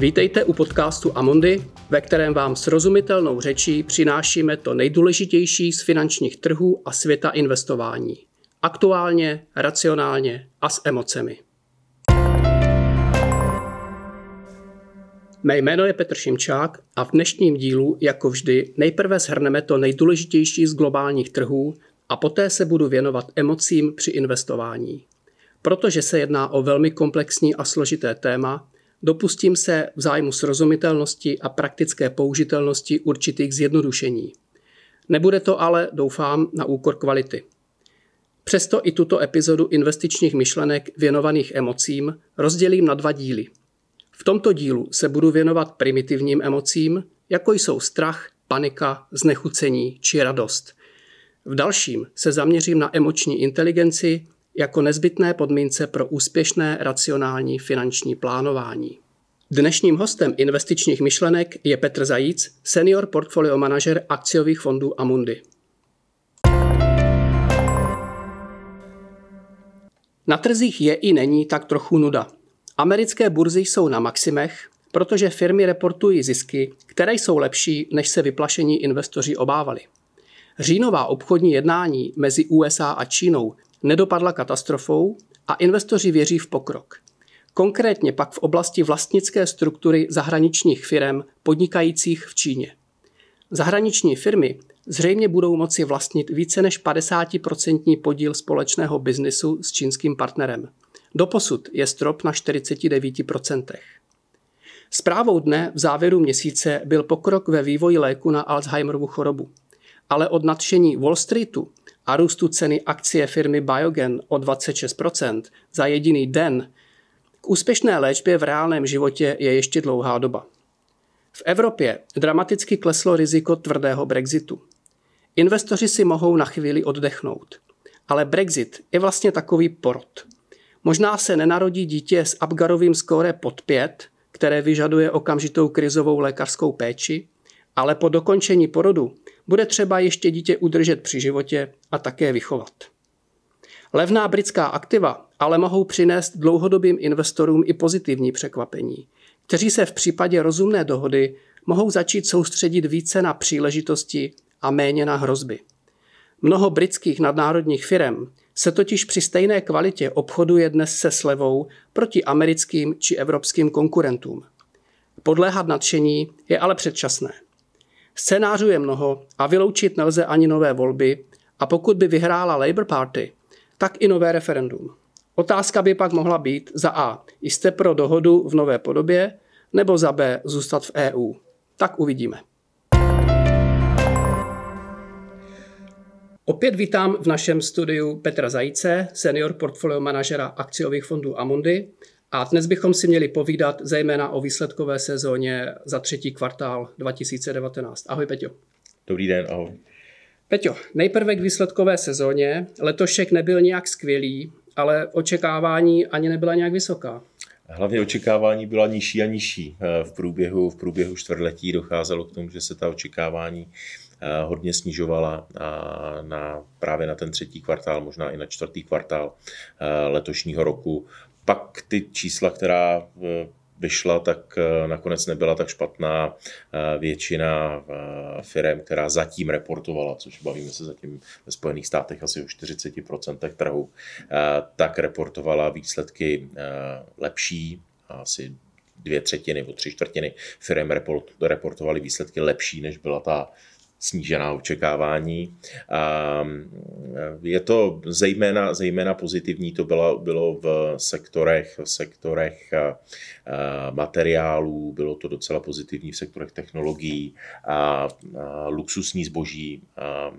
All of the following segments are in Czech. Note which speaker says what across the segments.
Speaker 1: Vítejte u podcastu Amondy, ve kterém vám srozumitelnou řečí přinášíme to nejdůležitější z finančních trhů a světa investování. Aktuálně, racionálně a s emocemi. Mé jméno je Petr Šimčák a v dnešním dílu, jako vždy, nejprve shrneme to nejdůležitější z globálních trhů a poté se budu věnovat emocím při investování. Protože se jedná o velmi komplexní a složité téma, dopustím se v zájmu srozumitelnosti a praktické použitelnosti určitých zjednodušení. Nebude to ale, doufám, na úkor kvality. Přesto i tuto epizodu investičních myšlenek věnovaných emocím rozdělím na dva díly. V tomto dílu se budu věnovat primitivním emocím, jako jsou strach, panika, znechucení či radost. V dalším se zaměřím na emoční inteligenci jako nezbytné podmínce pro úspěšné racionální finanční plánování. Dnešním hostem investičních myšlenek je Petr Zajíc, senior portfolio manažer akciových fondů Amundi. Na trzích je i není tak trochu nuda. Americké burzy jsou na maximech, protože firmy reportují zisky, které jsou lepší, než se vyplašení investoři obávali. Říjnová obchodní jednání mezi USA a Čínou nedopadla katastrofou a investoři věří v pokrok. Konkrétně pak v oblasti vlastnické struktury zahraničních firm podnikajících v Číně. Zahraniční firmy zřejmě budou moci vlastnit více než 50% podíl společného biznisu s čínským partnerem. Doposud je strop na 49%. Zprávou dne v závěru měsíce byl pokrok ve vývoji léku na Alzheimerovu chorobu. Ale od nadšení Wall Streetu a růstu ceny akcie firmy Biogen o 26% za jediný den, k úspěšné léčbě v reálném životě je ještě dlouhá doba. V Evropě dramaticky kleslo riziko tvrdého Brexitu. Investoři si mohou na chvíli oddechnout. Ale Brexit je vlastně takový porod. Možná se nenarodí dítě s Abgarovým skóre pod 5, které vyžaduje okamžitou krizovou lékařskou péči, ale po dokončení porodu bude třeba ještě dítě udržet při životě a také vychovat. Levná britská aktiva ale mohou přinést dlouhodobým investorům i pozitivní překvapení, kteří se v případě rozumné dohody mohou začít soustředit více na příležitosti a méně na hrozby. Mnoho britských nadnárodních firm se totiž při stejné kvalitě obchoduje dnes se slevou proti americkým či evropským konkurentům. Podléhat nadšení je ale předčasné. Scénářů je mnoho a vyloučit nelze ani nové volby a pokud by vyhrála Labour Party, tak i nové referendum. Otázka by pak mohla být za A. Jste pro dohodu v nové podobě nebo za B. zůstat v EU. Tak uvidíme. Opět vítám v našem studiu Petra Zajíce, senior portfolio manažera akciových fondů Amundi. A dnes bychom si měli povídat zejména o výsledkové sezóně za třetí kvartál 2019. Ahoj Peťo.
Speaker 2: Dobrý den, ahoj.
Speaker 1: Peťo, nejprve k výsledkové sezóně. Letošek nebyl nějak skvělý, ale očekávání ani nebyla nějak vysoká.
Speaker 2: Hlavně očekávání byla nižší a nižší. V průběhu, v průběhu čtvrtletí docházelo k tomu, že se ta očekávání Eh, hodně snižovala na, právě na ten třetí kvartál, možná i na čtvrtý kvartál eh, letošního roku. Pak ty čísla, která eh, vyšla, tak nakonec nebyla tak špatná. Většina firm, která zatím reportovala, což bavíme se zatím ve Spojených státech asi o 40% trhu, tak reportovala výsledky lepší, asi dvě třetiny nebo tři čtvrtiny firm reportovaly výsledky lepší, než byla ta snížená očekávání. Je to zejména, zejména pozitivní, to bylo, bylo v sektorech, v sektorech materiálů, bylo to docela pozitivní v sektorech technologií a, luxusní zboží a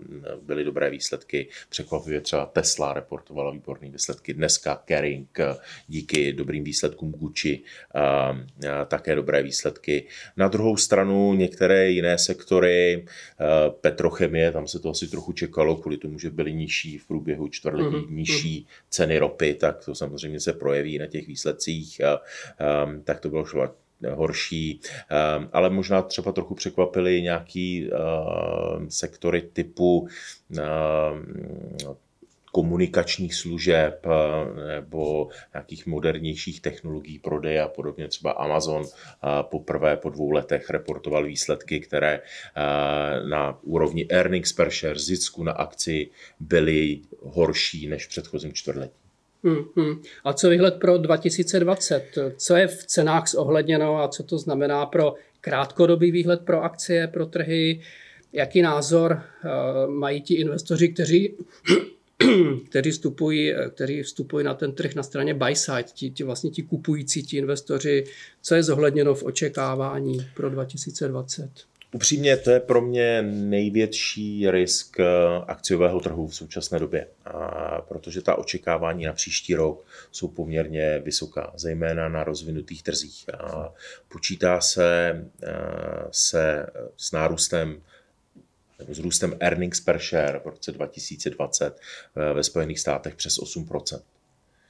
Speaker 2: byly dobré výsledky. Překvapivě třeba Tesla reportovala výborné výsledky. Dneska Kering díky dobrým výsledkům Gucci a, a také dobré výsledky. Na druhou stranu některé jiné sektory, petrochemie, tam se to asi trochu čekalo, kvůli tomu, že byly nižší v průběhu čtvrtletí, mm-hmm. nižší ceny ropy, tak to samozřejmě se projeví na těch výsledcích. A, a, tak to bylo šlo horší, ale možná třeba trochu překvapily nějaký sektory typu komunikačních služeb nebo nějakých modernějších technologií prodeje a podobně. Třeba Amazon poprvé po dvou letech reportoval výsledky, které na úrovni earnings per share, zisku na akci byly horší než v předchozím čtvrtletí.
Speaker 1: Hmm, hmm. A co výhled pro 2020? Co je v cenách zohledněno a co to znamená pro krátkodobý výhled pro akcie, pro trhy? Jaký názor uh, mají ti investoři, kteří, kteří, vstupují, kteří vstupují na ten trh na straně buy side, ti, ti vlastně ti kupující, ti investoři? Co je zohledněno v očekávání pro 2020?
Speaker 2: Upřímně, to je pro mě největší risk eh, akciového trhu v současné době, protože ta očekávání na příští rok jsou poměrně vysoká, zejména na rozvinutých trzích. A počítá se, eh, se s nárůstem nebo s růstem earnings per share v roce 2020 eh, ve Spojených státech přes 8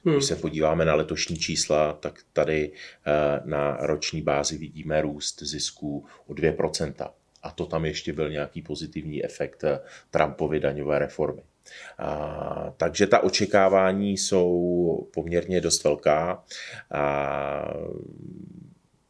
Speaker 2: Hmm. Když se podíváme na letošní čísla, tak tady eh, na roční bázi vidíme růst zisků o 2%. A to tam ještě byl nějaký pozitivní efekt eh, Trumpovy daňové reformy. A, takže ta očekávání jsou poměrně dost velká. A,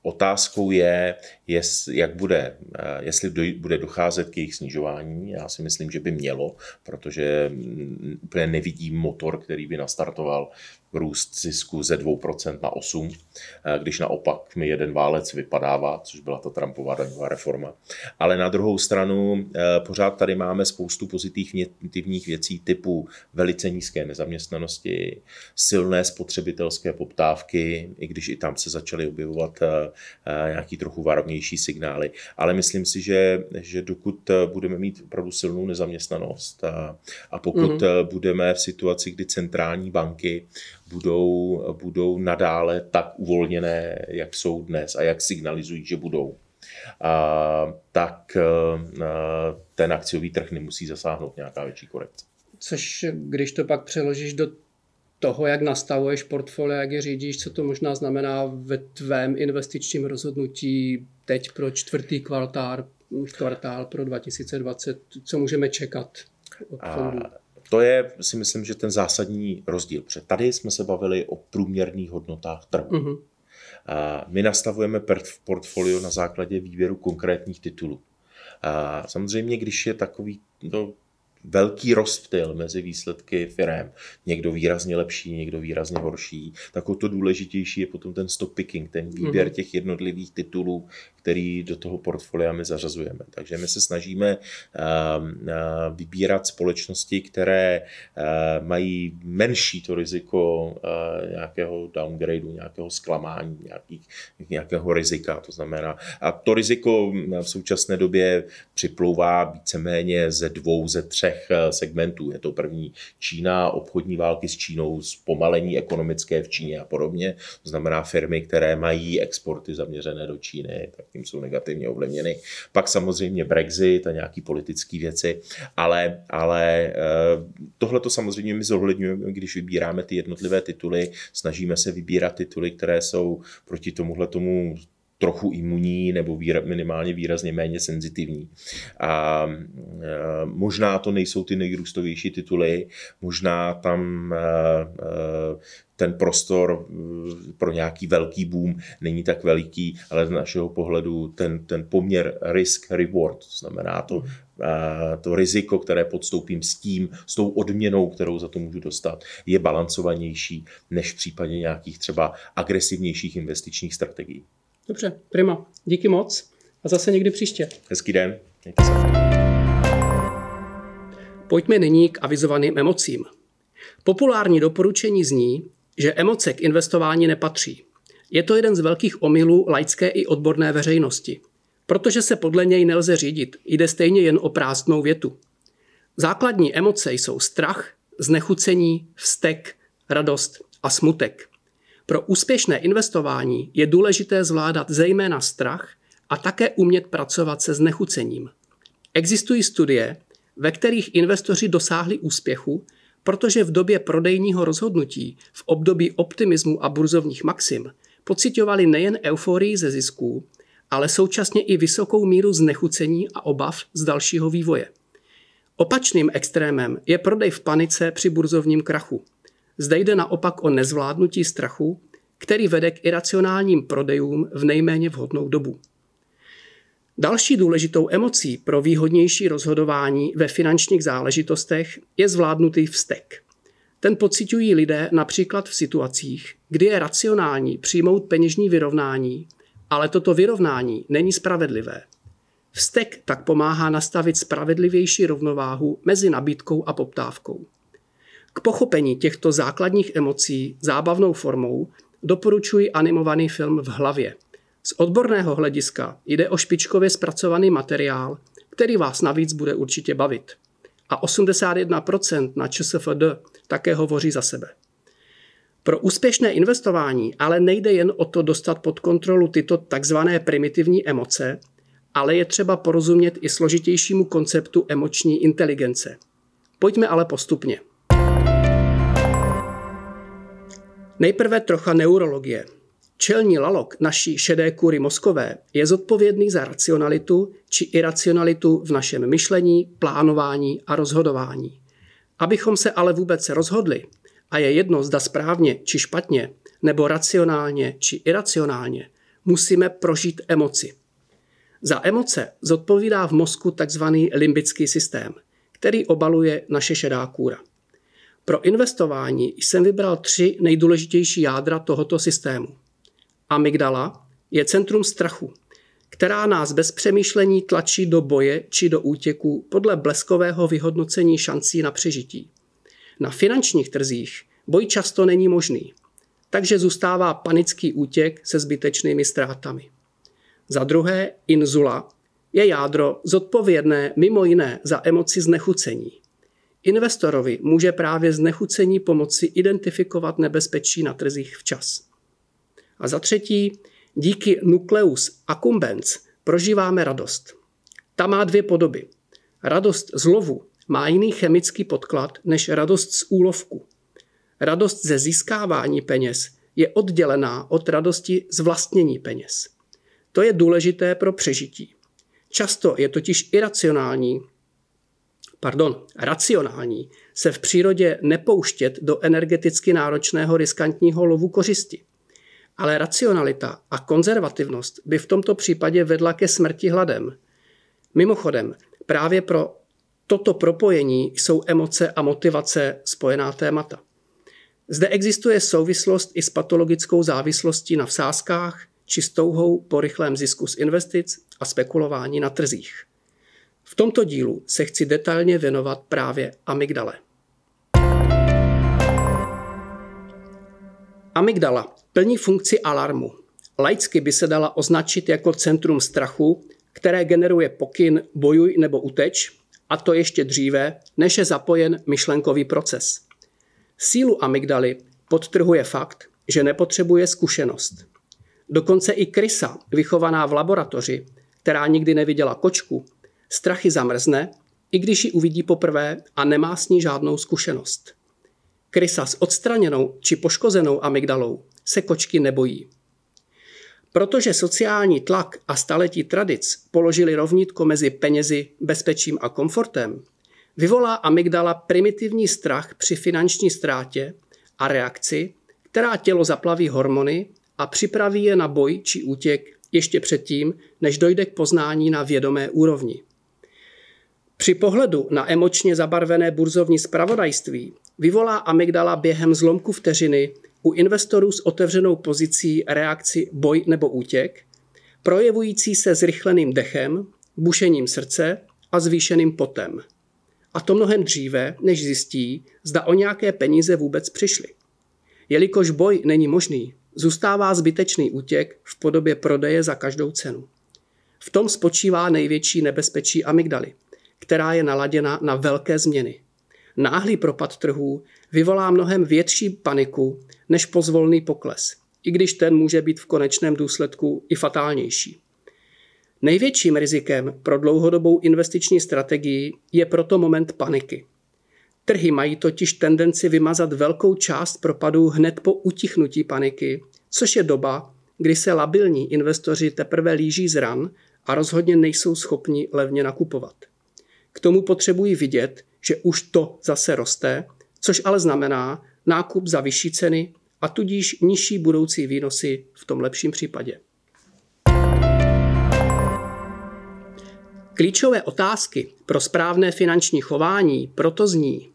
Speaker 2: Otázkou je, jest, jak bude, eh, jestli bude docházet k jejich snižování. Já si myslím, že by mělo, protože mm, úplně nevidím motor, který by nastartoval růst zisku ze 2% na 8%, eh, když naopak mi jeden válec vypadává, což byla ta Trumpova daňová reforma. Ale na druhou stranu eh, pořád tady máme spoustu pozitivních věcí typu velice nízké nezaměstnanosti, silné spotřebitelské poptávky, i když i tam se začaly objevovat eh, nějaký trochu varovnější signály. Ale myslím si, že, že dokud budeme mít opravdu silnou nezaměstnanost a, a pokud mm-hmm. budeme v situaci, kdy centrální banky budou, budou nadále tak uvolněné, jak jsou dnes a jak signalizují, že budou, a, tak a, ten akciový trh nemusí zasáhnout nějaká větší korekce.
Speaker 1: Což když to pak přeložíš do toho, jak nastavuješ portfolio, jak je řídíš, co to možná znamená ve tvém investičním rozhodnutí teď pro čtvrtý kvartál, kvartál pro 2020, co můžeme čekat od fondů?
Speaker 2: To je, si myslím, že ten zásadní rozdíl. Protože tady jsme se bavili o průměrných hodnotách trhu. Uh-huh. A my nastavujeme portfolio na základě výběru konkrétních titulů. A samozřejmě, když je takový no, velký rozptyl mezi výsledky firm. Někdo výrazně lepší, někdo výrazně horší. Tak o to důležitější je potom ten stop picking, ten výběr mm-hmm. těch jednotlivých titulů, který do toho portfolia my zařazujeme. Takže my se snažíme uh, uh, vybírat společnosti, které uh, mají menší to riziko uh, nějakého downgradeu, nějakého zklamání, nějakých, nějakého rizika. To znamená, a to riziko v současné době připlouvá víceméně ze dvou, ze třech segmentů. Je to první Čína, obchodní války s Čínou, zpomalení ekonomické v Číně a podobně. To znamená firmy, které mají exporty zaměřené do Číny, tak tím jsou negativně ovlivněny. Pak samozřejmě Brexit a nějaké politické věci, ale, ale eh, tohle to samozřejmě my zohledňujeme, když vybíráme ty jednotlivé tituly, snažíme se vybírat tituly, které jsou proti tomuhle tomu trochu imunní nebo výra, minimálně výrazně méně senzitivní. A e, možná to nejsou ty nejrůstovější tituly, možná tam e, e, ten prostor pro nějaký velký boom není tak veliký, ale z našeho pohledu ten, ten poměr risk-reward, to znamená to, to riziko, které podstoupím s tím, s tou odměnou, kterou za to můžu dostat, je balancovanější než v případě nějakých třeba agresivnějších investičních strategií.
Speaker 1: Dobře, prima. Díky moc a zase někdy příště.
Speaker 2: Hezký den. Mějte se.
Speaker 1: Pojďme nyní k avizovaným emocím. Populární doporučení zní, že emoce k investování nepatří. Je to jeden z velkých omylů laické i odborné veřejnosti. Protože se podle něj nelze řídit, jde stejně jen o prázdnou větu. Základní emoce jsou strach, znechucení, vztek, radost a smutek. Pro úspěšné investování je důležité zvládat zejména strach a také umět pracovat se znechucením. Existují studie, ve kterých investoři dosáhli úspěchu, protože v době prodejního rozhodnutí, v období optimismu a burzovních maxim, pocitovali nejen euforii ze zisků, ale současně i vysokou míru znechucení a obav z dalšího vývoje. Opačným extrémem je prodej v panice při burzovním krachu. Zde jde naopak o nezvládnutí strachu, který vede k iracionálním prodejům v nejméně vhodnou dobu. Další důležitou emocí pro výhodnější rozhodování ve finančních záležitostech je zvládnutý vztek. Ten pocitují lidé například v situacích, kdy je racionální přijmout peněžní vyrovnání, ale toto vyrovnání není spravedlivé. Vztek tak pomáhá nastavit spravedlivější rovnováhu mezi nabídkou a poptávkou. K pochopení těchto základních emocí zábavnou formou doporučuji animovaný film v hlavě. Z odborného hlediska jde o špičkově zpracovaný materiál, který vás navíc bude určitě bavit. A 81% na ČSFD také hovoří za sebe. Pro úspěšné investování ale nejde jen o to dostat pod kontrolu tyto takzvané primitivní emoce, ale je třeba porozumět i složitějšímu konceptu emoční inteligence. Pojďme ale postupně. Nejprve trocha neurologie. Čelní lalok naší šedé kůry mozkové je zodpovědný za racionalitu či iracionalitu v našem myšlení, plánování a rozhodování. Abychom se ale vůbec rozhodli, a je jedno zda správně či špatně, nebo racionálně či iracionálně, musíme prožít emoci. Za emoce zodpovídá v mozku tzv. limbický systém, který obaluje naše šedá kůra. Pro investování jsem vybral tři nejdůležitější jádra tohoto systému. Amygdala je centrum strachu, která nás bez přemýšlení tlačí do boje či do útěku podle bleskového vyhodnocení šancí na přežití. Na finančních trzích boj často není možný, takže zůstává panický útěk se zbytečnými ztrátami. Za druhé, inzula je jádro zodpovědné mimo jiné za emoci znechucení. Investorovi může právě znechucení pomoci identifikovat nebezpečí na trzích včas. A za třetí, díky nucleus accumbens prožíváme radost. Ta má dvě podoby. Radost z lovu má jiný chemický podklad než radost z úlovku. Radost ze získávání peněz je oddělená od radosti z vlastnění peněz. To je důležité pro přežití. Často je totiž iracionální, pardon, racionální se v přírodě nepouštět do energeticky náročného riskantního lovu kořisti. Ale racionalita a konzervativnost by v tomto případě vedla ke smrti hladem. Mimochodem, právě pro toto propojení jsou emoce a motivace spojená témata. Zde existuje souvislost i s patologickou závislostí na vsázkách, či s touhou po rychlém zisku z investic a spekulování na trzích. V tomto dílu se chci detailně věnovat právě amygdale. Amygdala plní funkci alarmu. Laicky by se dala označit jako centrum strachu, které generuje pokyn bojuj nebo uteč, a to ještě dříve, než je zapojen myšlenkový proces. Sílu amygdaly podtrhuje fakt, že nepotřebuje zkušenost. Dokonce i krysa, vychovaná v laboratoři, která nikdy neviděla kočku, strachy zamrzne, i když ji uvidí poprvé a nemá s ní žádnou zkušenost. Krysa s odstraněnou či poškozenou amygdalou se kočky nebojí. Protože sociální tlak a staletí tradic položili rovnítko mezi penězi, bezpečím a komfortem, vyvolá amygdala primitivní strach při finanční ztrátě a reakci, která tělo zaplaví hormony a připraví je na boj či útěk ještě předtím, než dojde k poznání na vědomé úrovni. Při pohledu na emočně zabarvené burzovní spravodajství vyvolá amygdala během zlomku vteřiny u investorů s otevřenou pozicí reakci boj nebo útěk, projevující se zrychleným dechem, bušením srdce a zvýšeným potem. A to mnohem dříve, než zjistí, zda o nějaké peníze vůbec přišli. Jelikož boj není možný, zůstává zbytečný útěk v podobě prodeje za každou cenu. V tom spočívá největší nebezpečí amygdaly, která je naladěna na velké změny. Náhlý propad trhů vyvolá mnohem větší paniku než pozvolný pokles, i když ten může být v konečném důsledku i fatálnější. Největším rizikem pro dlouhodobou investiční strategii je proto moment paniky. Trhy mají totiž tendenci vymazat velkou část propadů hned po utichnutí paniky, což je doba, kdy se labilní investoři teprve líží z ran a rozhodně nejsou schopni levně nakupovat. K tomu potřebují vidět, že už to zase roste, což ale znamená nákup za vyšší ceny a tudíž nižší budoucí výnosy v tom lepším případě. Klíčové otázky pro správné finanční chování proto zní,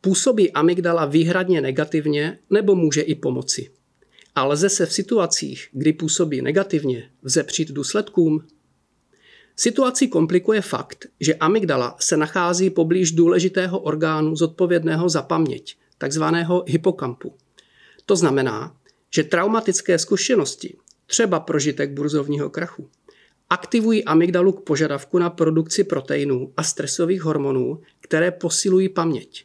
Speaker 1: působí amygdala výhradně negativně nebo může i pomoci. A lze se v situacích, kdy působí negativně, vzepřít důsledkům? Situaci komplikuje fakt, že amygdala se nachází poblíž důležitého orgánu zodpovědného za paměť, takzvaného hypokampu. To znamená, že traumatické zkušenosti, třeba prožitek burzovního krachu, aktivují amygdalu k požadavku na produkci proteinů a stresových hormonů, které posilují paměť.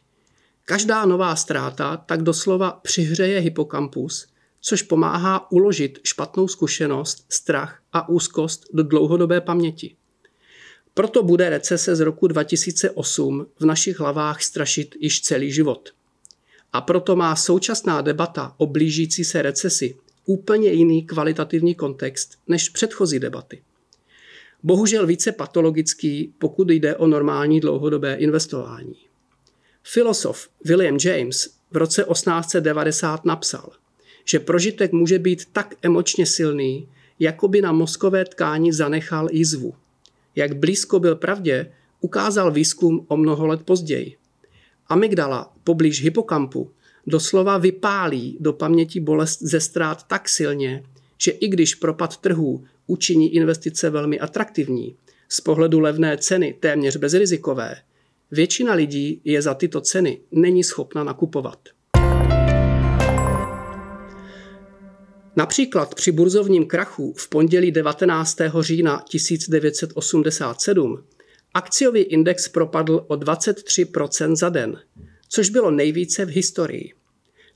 Speaker 1: Každá nová ztráta tak doslova přihřeje hypokampus, což pomáhá uložit špatnou zkušenost, strach a úzkost do dlouhodobé paměti. Proto bude recese z roku 2008 v našich hlavách strašit již celý život. A proto má současná debata o blížící se recesi úplně jiný kvalitativní kontext než předchozí debaty. Bohužel více patologický, pokud jde o normální dlouhodobé investování. Filosof William James v roce 1890 napsal, že prožitek může být tak emočně silný, jako by na mozkové tkáni zanechal jizvu. Jak blízko byl pravdě, ukázal výzkum o mnoho let později. Amygdala poblíž hypokampu doslova vypálí do paměti bolest ze ztrát tak silně, že i když propad trhů učiní investice velmi atraktivní, z pohledu levné ceny téměř bezrizikové, většina lidí je za tyto ceny není schopna nakupovat. Například při burzovním krachu v pondělí 19. října 1987 akciový index propadl o 23% za den, což bylo nejvíce v historii.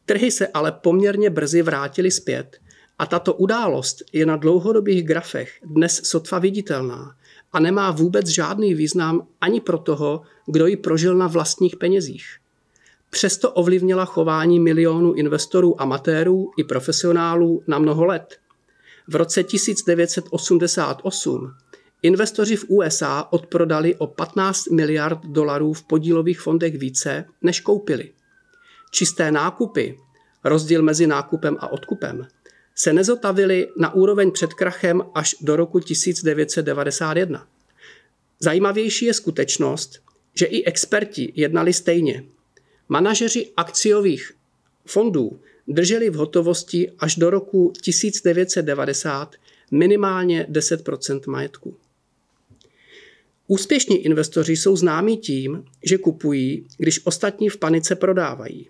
Speaker 1: Trhy se ale poměrně brzy vrátily zpět a tato událost je na dlouhodobých grafech dnes sotva viditelná a nemá vůbec žádný význam ani pro toho, kdo ji prožil na vlastních penězích. Přesto ovlivnila chování milionů investorů, amatérů i profesionálů na mnoho let. V roce 1988 investoři v USA odprodali o 15 miliard dolarů v podílových fondech více, než koupili. Čisté nákupy, rozdíl mezi nákupem a odkupem, se nezotavily na úroveň před krachem až do roku 1991. Zajímavější je skutečnost, že i experti jednali stejně. Manažeři akciových fondů drželi v hotovosti až do roku 1990 minimálně 10 majetku. Úspěšní investoři jsou známí tím, že kupují, když ostatní v panice prodávají.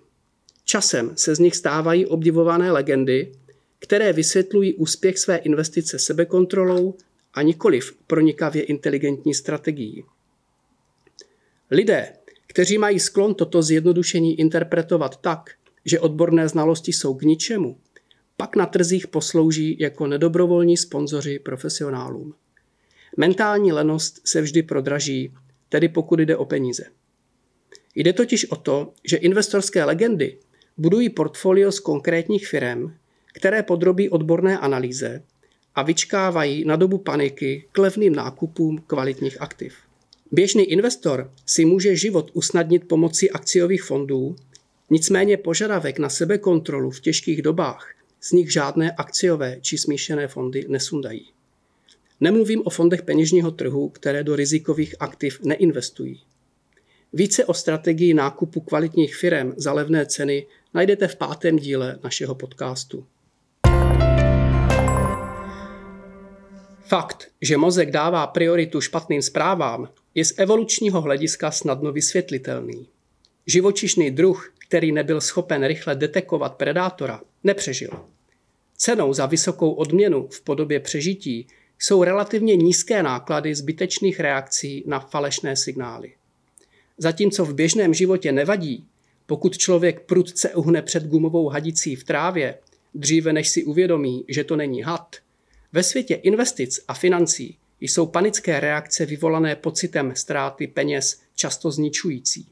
Speaker 1: Časem se z nich stávají obdivované legendy, které vysvětlují úspěch své investice sebekontrolou a nikoliv pronikavě inteligentní strategií. Lidé, kteří mají sklon toto zjednodušení interpretovat tak, že odborné znalosti jsou k ničemu, pak na trzích poslouží jako nedobrovolní sponzoři profesionálům. Mentální lenost se vždy prodraží, tedy pokud jde o peníze. Jde totiž o to, že investorské legendy budují portfolio z konkrétních firm, které podrobí odborné analýze a vyčkávají na dobu paniky k levným nákupům kvalitních aktiv. Běžný investor si může život usnadnit pomocí akciových fondů, nicméně požadavek na sebekontrolu v těžkých dobách z nich žádné akciové či smíšené fondy nesundají. Nemluvím o fondech peněžního trhu, které do rizikových aktiv neinvestují. Více o strategii nákupu kvalitních firm za levné ceny najdete v pátém díle našeho podcastu. Fakt, že mozek dává prioritu špatným zprávám, je z evolučního hlediska snadno vysvětlitelný. Živočišný druh, který nebyl schopen rychle detekovat predátora, nepřežil. Cenou za vysokou odměnu v podobě přežití jsou relativně nízké náklady zbytečných reakcí na falešné signály. Zatímco v běžném životě nevadí, pokud člověk prudce uhne před gumovou hadicí v trávě, dříve než si uvědomí, že to není had, ve světě investic a financí jsou panické reakce vyvolané pocitem ztráty peněz často zničující.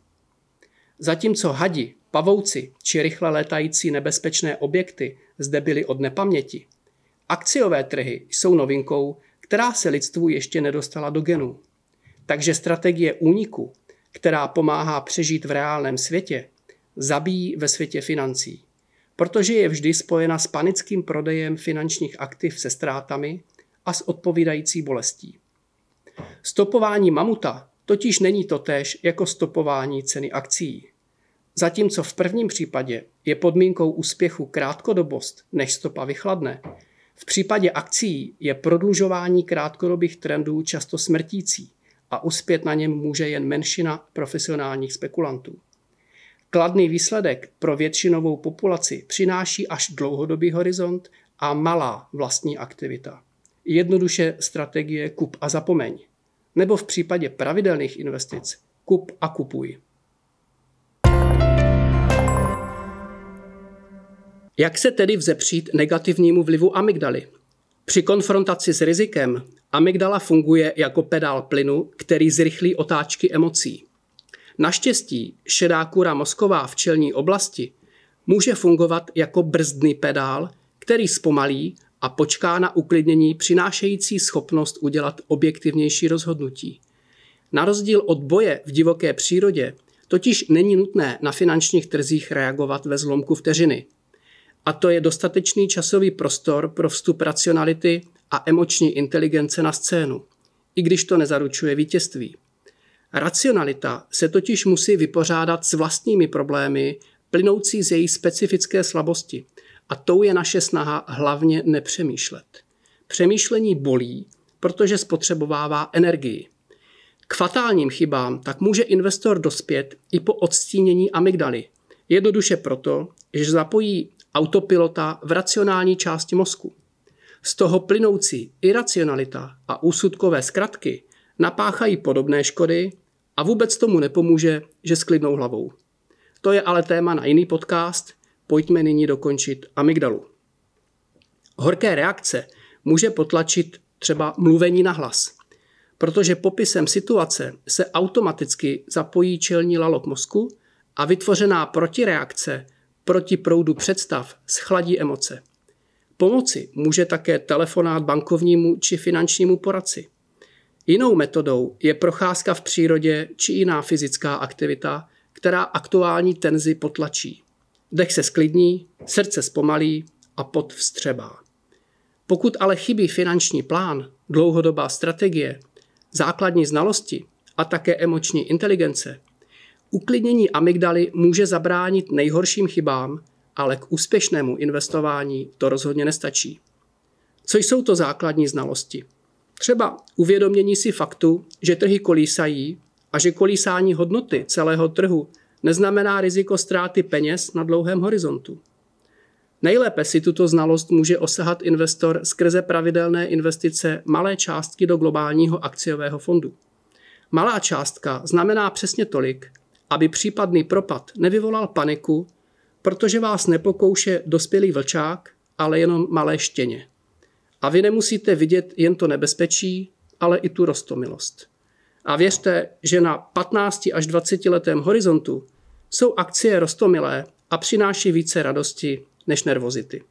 Speaker 1: Zatímco hadi, pavouci či rychle létající nebezpečné objekty zde byly od nepaměti, akciové trhy jsou novinkou, která se lidstvu ještě nedostala do genů. Takže strategie úniku která pomáhá přežít v reálném světě, zabíjí ve světě financí, protože je vždy spojena s panickým prodejem finančních aktiv se ztrátami a s odpovídající bolestí. Stopování mamuta totiž není totéž jako stopování ceny akcí. Zatímco v prvním případě je podmínkou úspěchu krátkodobost, než stopa vychladne, v případě akcí je prodlužování krátkodobých trendů často smrtící a uspět na něm může jen menšina profesionálních spekulantů. Kladný výsledek pro většinovou populaci přináší až dlouhodobý horizont a malá vlastní aktivita. Jednoduše strategie kup a zapomeň. Nebo v případě pravidelných investic kup a kupuj. Jak se tedy vzepřít negativnímu vlivu amygdaly? Při konfrontaci s rizikem amygdala funguje jako pedál plynu, který zrychlí otáčky emocí. Naštěstí šedá kura mozková v čelní oblasti může fungovat jako brzdný pedál, který zpomalí a počká na uklidnění přinášející schopnost udělat objektivnější rozhodnutí. Na rozdíl od boje v divoké přírodě totiž není nutné na finančních trzích reagovat ve zlomku vteřiny – a to je dostatečný časový prostor pro vstup racionality a emoční inteligence na scénu, i když to nezaručuje vítězství. Racionalita se totiž musí vypořádat s vlastními problémy, plynoucí z její specifické slabosti. A tou je naše snaha hlavně nepřemýšlet. Přemýšlení bolí, protože spotřebovává energii. K fatálním chybám tak může investor dospět i po odstínění amygdaly. Jednoduše proto, že zapojí autopilota v racionální části mozku. Z toho plynoucí iracionalita a úsudkové zkratky napáchají podobné škody a vůbec tomu nepomůže, že s klidnou hlavou. To je ale téma na jiný podcast, pojďme nyní dokončit amygdalu. Horké reakce může potlačit třeba mluvení na hlas, protože popisem situace se automaticky zapojí čelní lalok mozku a vytvořená protireakce proti proudu představ schladí emoce. Pomoci může také telefonát bankovnímu či finančnímu poradci. Jinou metodou je procházka v přírodě či jiná fyzická aktivita, která aktuální tenzi potlačí. Dech se sklidní, srdce zpomalí a pot vstřebá. Pokud ale chybí finanční plán, dlouhodobá strategie, základní znalosti a také emoční inteligence, Uklidnění amygdaly může zabránit nejhorším chybám, ale k úspěšnému investování to rozhodně nestačí. Co jsou to základní znalosti? Třeba uvědomění si faktu, že trhy kolísají a že kolísání hodnoty celého trhu neznamená riziko ztráty peněz na dlouhém horizontu. Nejlépe si tuto znalost může osahat investor skrze pravidelné investice malé částky do globálního akciového fondu. Malá částka znamená přesně tolik, aby případný propad nevyvolal paniku, protože vás nepokouše dospělý vlčák, ale jenom malé štěně. A vy nemusíte vidět jen to nebezpečí, ale i tu rostomilost. A věřte, že na 15 až 20 letém horizontu jsou akcie rostomilé a přináší více radosti než nervozity.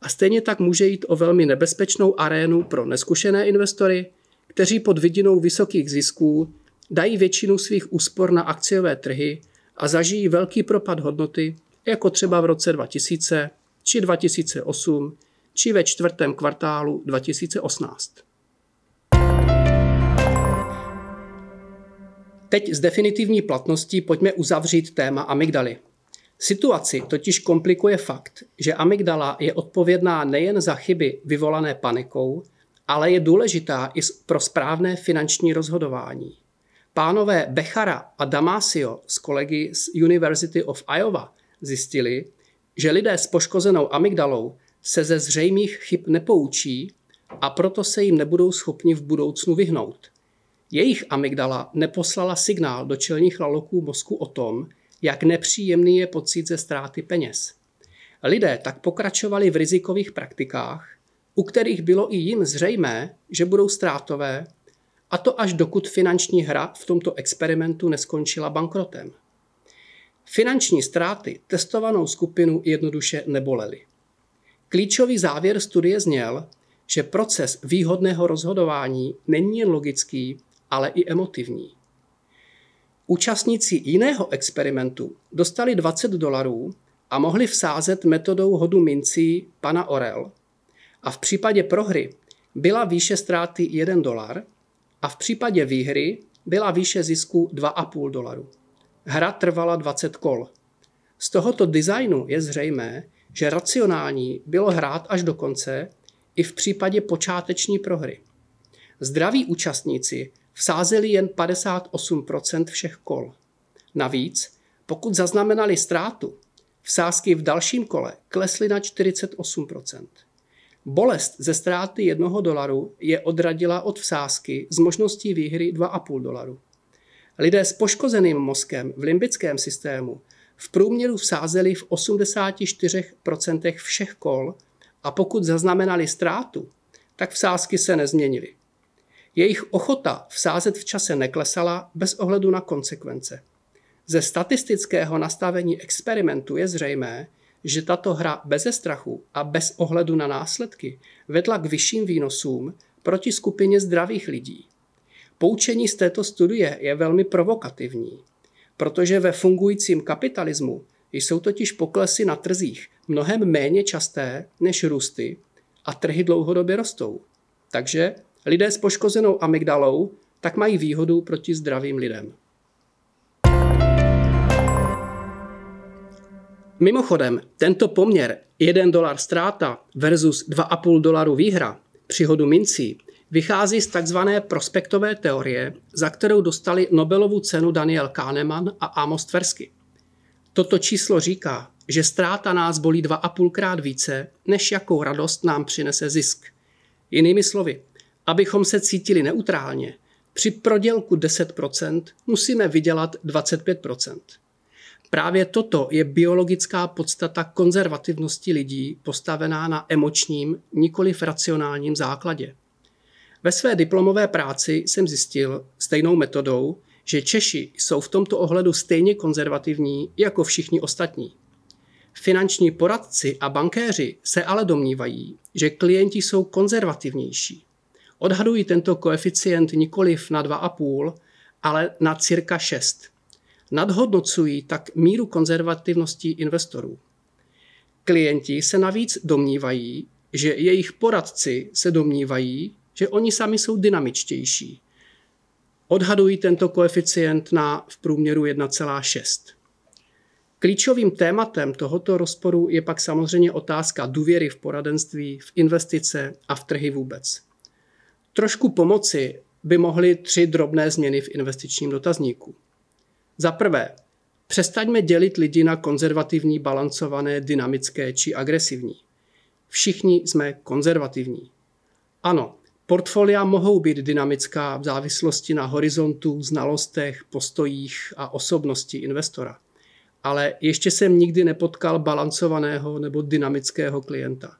Speaker 1: A stejně tak může jít o velmi nebezpečnou arénu pro neskušené investory, kteří pod vidinou vysokých zisků dají většinu svých úspor na akciové trhy a zažijí velký propad hodnoty, jako třeba v roce 2000 či 2008 či ve čtvrtém kvartálu 2018. Teď z definitivní platnosti pojďme uzavřít téma amygdaly. Situaci totiž komplikuje fakt, že amygdala je odpovědná nejen za chyby vyvolané panikou, ale je důležitá i pro správné finanční rozhodování. Pánové Bechara a Damasio z kolegy z University of Iowa zjistili, že lidé s poškozenou amygdalou se ze zřejmých chyb nepoučí a proto se jim nebudou schopni v budoucnu vyhnout. Jejich amygdala neposlala signál do čelních laloků mozku o tom, jak nepříjemný je pocit ze ztráty peněz. Lidé tak pokračovali v rizikových praktikách, u kterých bylo i jim zřejmé, že budou ztrátové a to až dokud finanční hra v tomto experimentu neskončila bankrotem. Finanční ztráty testovanou skupinu jednoduše nebolely. Klíčový závěr studie zněl, že proces výhodného rozhodování není jen logický, ale i emotivní. Účastníci jiného experimentu dostali 20 dolarů a mohli vsázet metodou hodu mincí pana Orel. A v případě prohry byla výše ztráty 1 dolar a v případě výhry byla výše zisku 2,5 dolaru. Hra trvala 20 kol. Z tohoto designu je zřejmé, že racionální bylo hrát až do konce i v případě počáteční prohry. Zdraví účastníci vsázeli jen 58% všech kol. Navíc, pokud zaznamenali ztrátu, vsázky v dalším kole klesly na 48%. Bolest ze ztráty jednoho dolaru je odradila od vsázky z možností výhry 2,5 dolaru. Lidé s poškozeným mozkem v limbickém systému v průměru vsázeli v 84% všech kol a pokud zaznamenali ztrátu, tak vsázky se nezměnily. Jejich ochota vsázet v čase neklesala bez ohledu na konsekvence. Ze statistického nastavení experimentu je zřejmé, že tato hra beze strachu a bez ohledu na následky vedla k vyšším výnosům proti skupině zdravých lidí. Poučení z této studie je velmi provokativní, protože ve fungujícím kapitalismu jsou totiž poklesy na trzích mnohem méně časté než růsty a trhy dlouhodobě rostou. Takže lidé s poškozenou amygdalou tak mají výhodu proti zdravým lidem. Mimochodem, tento poměr 1 dolar ztráta versus 2,5 dolaru výhra při hodu mincí vychází z tzv. prospektové teorie, za kterou dostali Nobelovu cenu Daniel Kahneman a Amos Tversky. Toto číslo říká, že ztráta nás bolí 2,5 krát více, než jakou radost nám přinese zisk. Jinými slovy, abychom se cítili neutrálně, při prodělku 10% musíme vydělat 25%. Právě toto je biologická podstata konzervativnosti lidí postavená na emočním, nikoli racionálním základě. Ve své diplomové práci jsem zjistil stejnou metodou, že Češi jsou v tomto ohledu stejně konzervativní jako všichni ostatní. Finanční poradci a bankéři se ale domnívají, že klienti jsou konzervativnější. Odhadují tento koeficient nikoliv na 2,5, ale na cirka 6. Nadhodnocují tak míru konzervativnosti investorů. Klienti se navíc domnívají, že jejich poradci se domnívají, že oni sami jsou dynamičtější. Odhadují tento koeficient na v průměru 1,6. Klíčovým tématem tohoto rozporu je pak samozřejmě otázka důvěry v poradenství, v investice a v trhy vůbec. Trošku pomoci by mohly tři drobné změny v investičním dotazníku. Za prvé, přestaňme dělit lidi na konzervativní, balancované, dynamické či agresivní. Všichni jsme konzervativní. Ano, Portfolia mohou být dynamická v závislosti na horizontu, znalostech, postojích a osobnosti investora. Ale ještě jsem nikdy nepotkal balancovaného nebo dynamického klienta.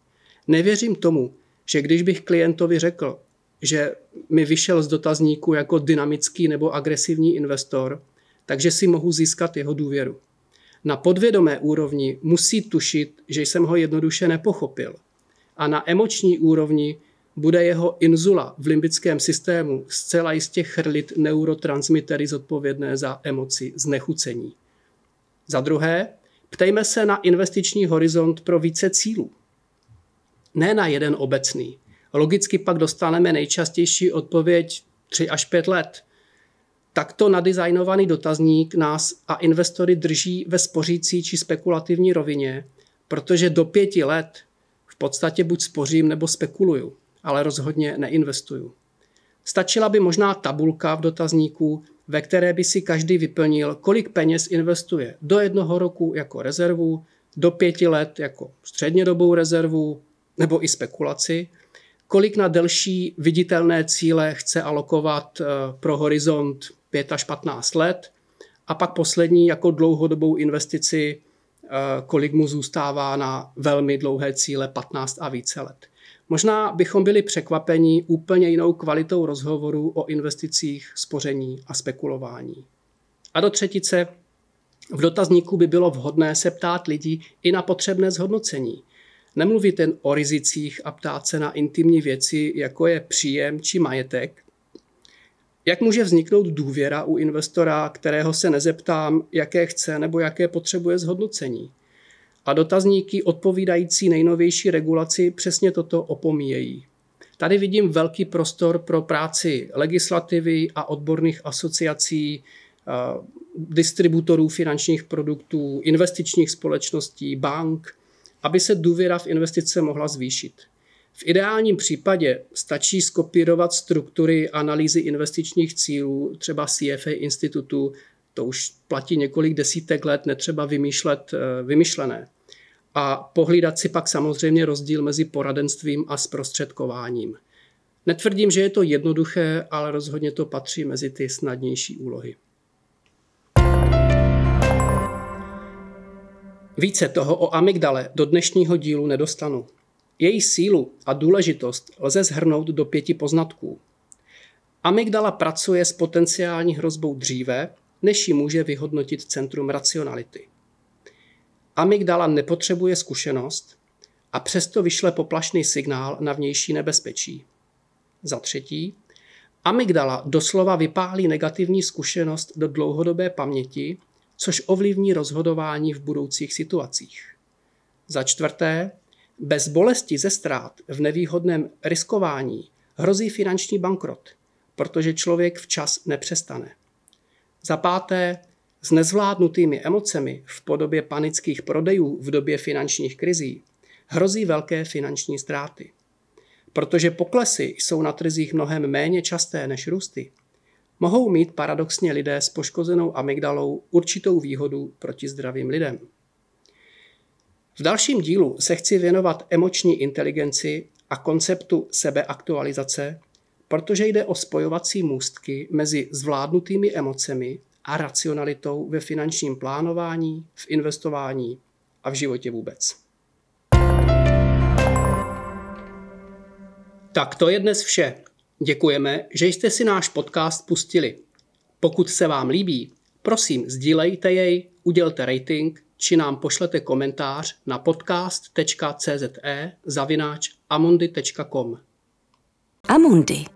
Speaker 1: Nevěřím tomu, že když bych klientovi řekl, že mi vyšel z dotazníku jako dynamický nebo agresivní investor, takže si mohu získat jeho důvěru. Na podvědomé úrovni musí tušit, že jsem ho jednoduše nepochopil. A na emoční úrovni bude jeho inzula v limbickém systému zcela jistě chrlit neurotransmitery zodpovědné za emoci znechucení. Za druhé, ptejme se na investiční horizont pro více cílů. Ne na jeden obecný. Logicky pak dostaneme nejčastější odpověď 3 až 5 let. Takto nadizajnovaný dotazník nás a investory drží ve spořící či spekulativní rovině, protože do pěti let v podstatě buď spořím nebo spekuluju ale rozhodně neinvestuju. Stačila by možná tabulka v dotazníku, ve které by si každý vyplnil, kolik peněz investuje do jednoho roku jako rezervu, do pěti let jako střednědobou rezervu nebo i spekulaci, kolik na delší viditelné cíle chce alokovat eh, pro horizont 5 až 15 let a pak poslední jako dlouhodobou investici, eh, kolik mu zůstává na velmi dlouhé cíle 15 a více let. Možná bychom byli překvapeni úplně jinou kvalitou rozhovoru o investicích, spoření a spekulování. A do třetice, v dotazníku by bylo vhodné se ptát lidí i na potřebné zhodnocení. Nemluvit jen o rizicích a ptát se na intimní věci, jako je příjem či majetek. Jak může vzniknout důvěra u investora, kterého se nezeptám, jaké chce nebo jaké potřebuje zhodnocení? A dotazníky odpovídající nejnovější regulaci přesně toto opomíjejí. Tady vidím velký prostor pro práci legislativy a odborných asociací, eh, distributorů finančních produktů, investičních společností, bank, aby se důvěra v investice mohla zvýšit. V ideálním případě stačí skopírovat struktury analýzy investičních cílů, třeba CFA institutu, to už platí několik desítek let, netřeba vymýšlet eh, vymyšlené. A pohlídat si pak samozřejmě rozdíl mezi poradenstvím a zprostředkováním. Netvrdím, že je to jednoduché, ale rozhodně to patří mezi ty snadnější úlohy. Více toho o amygdale do dnešního dílu nedostanu. Její sílu a důležitost lze zhrnout do pěti poznatků. Amygdala pracuje s potenciální hrozbou dříve, než ji může vyhodnotit centrum racionality. Amygdala nepotřebuje zkušenost a přesto vyšle poplašný signál na vnější nebezpečí. Za třetí, amygdala doslova vypálí negativní zkušenost do dlouhodobé paměti, což ovlivní rozhodování v budoucích situacích. Za čtvrté, bez bolesti ze ztrát v nevýhodném riskování hrozí finanční bankrot, protože člověk včas nepřestane. Za páté, s nezvládnutými emocemi v podobě panických prodejů v době finančních krizí hrozí velké finanční ztráty. Protože poklesy jsou na trzích mnohem méně časté než růsty, mohou mít paradoxně lidé s poškozenou amygdalou určitou výhodu proti zdravým lidem. V dalším dílu se chci věnovat emoční inteligenci a konceptu sebeaktualizace, protože jde o spojovací můstky mezi zvládnutými emocemi a racionalitou ve finančním plánování, v investování a v životě vůbec. Tak to je dnes vše. Děkujeme, že jste si náš podcast pustili. Pokud se vám líbí, prosím sdílejte jej, udělte rating či nám pošlete komentář na podcast.cze zavináč amundi.com.
Speaker 3: Amundi.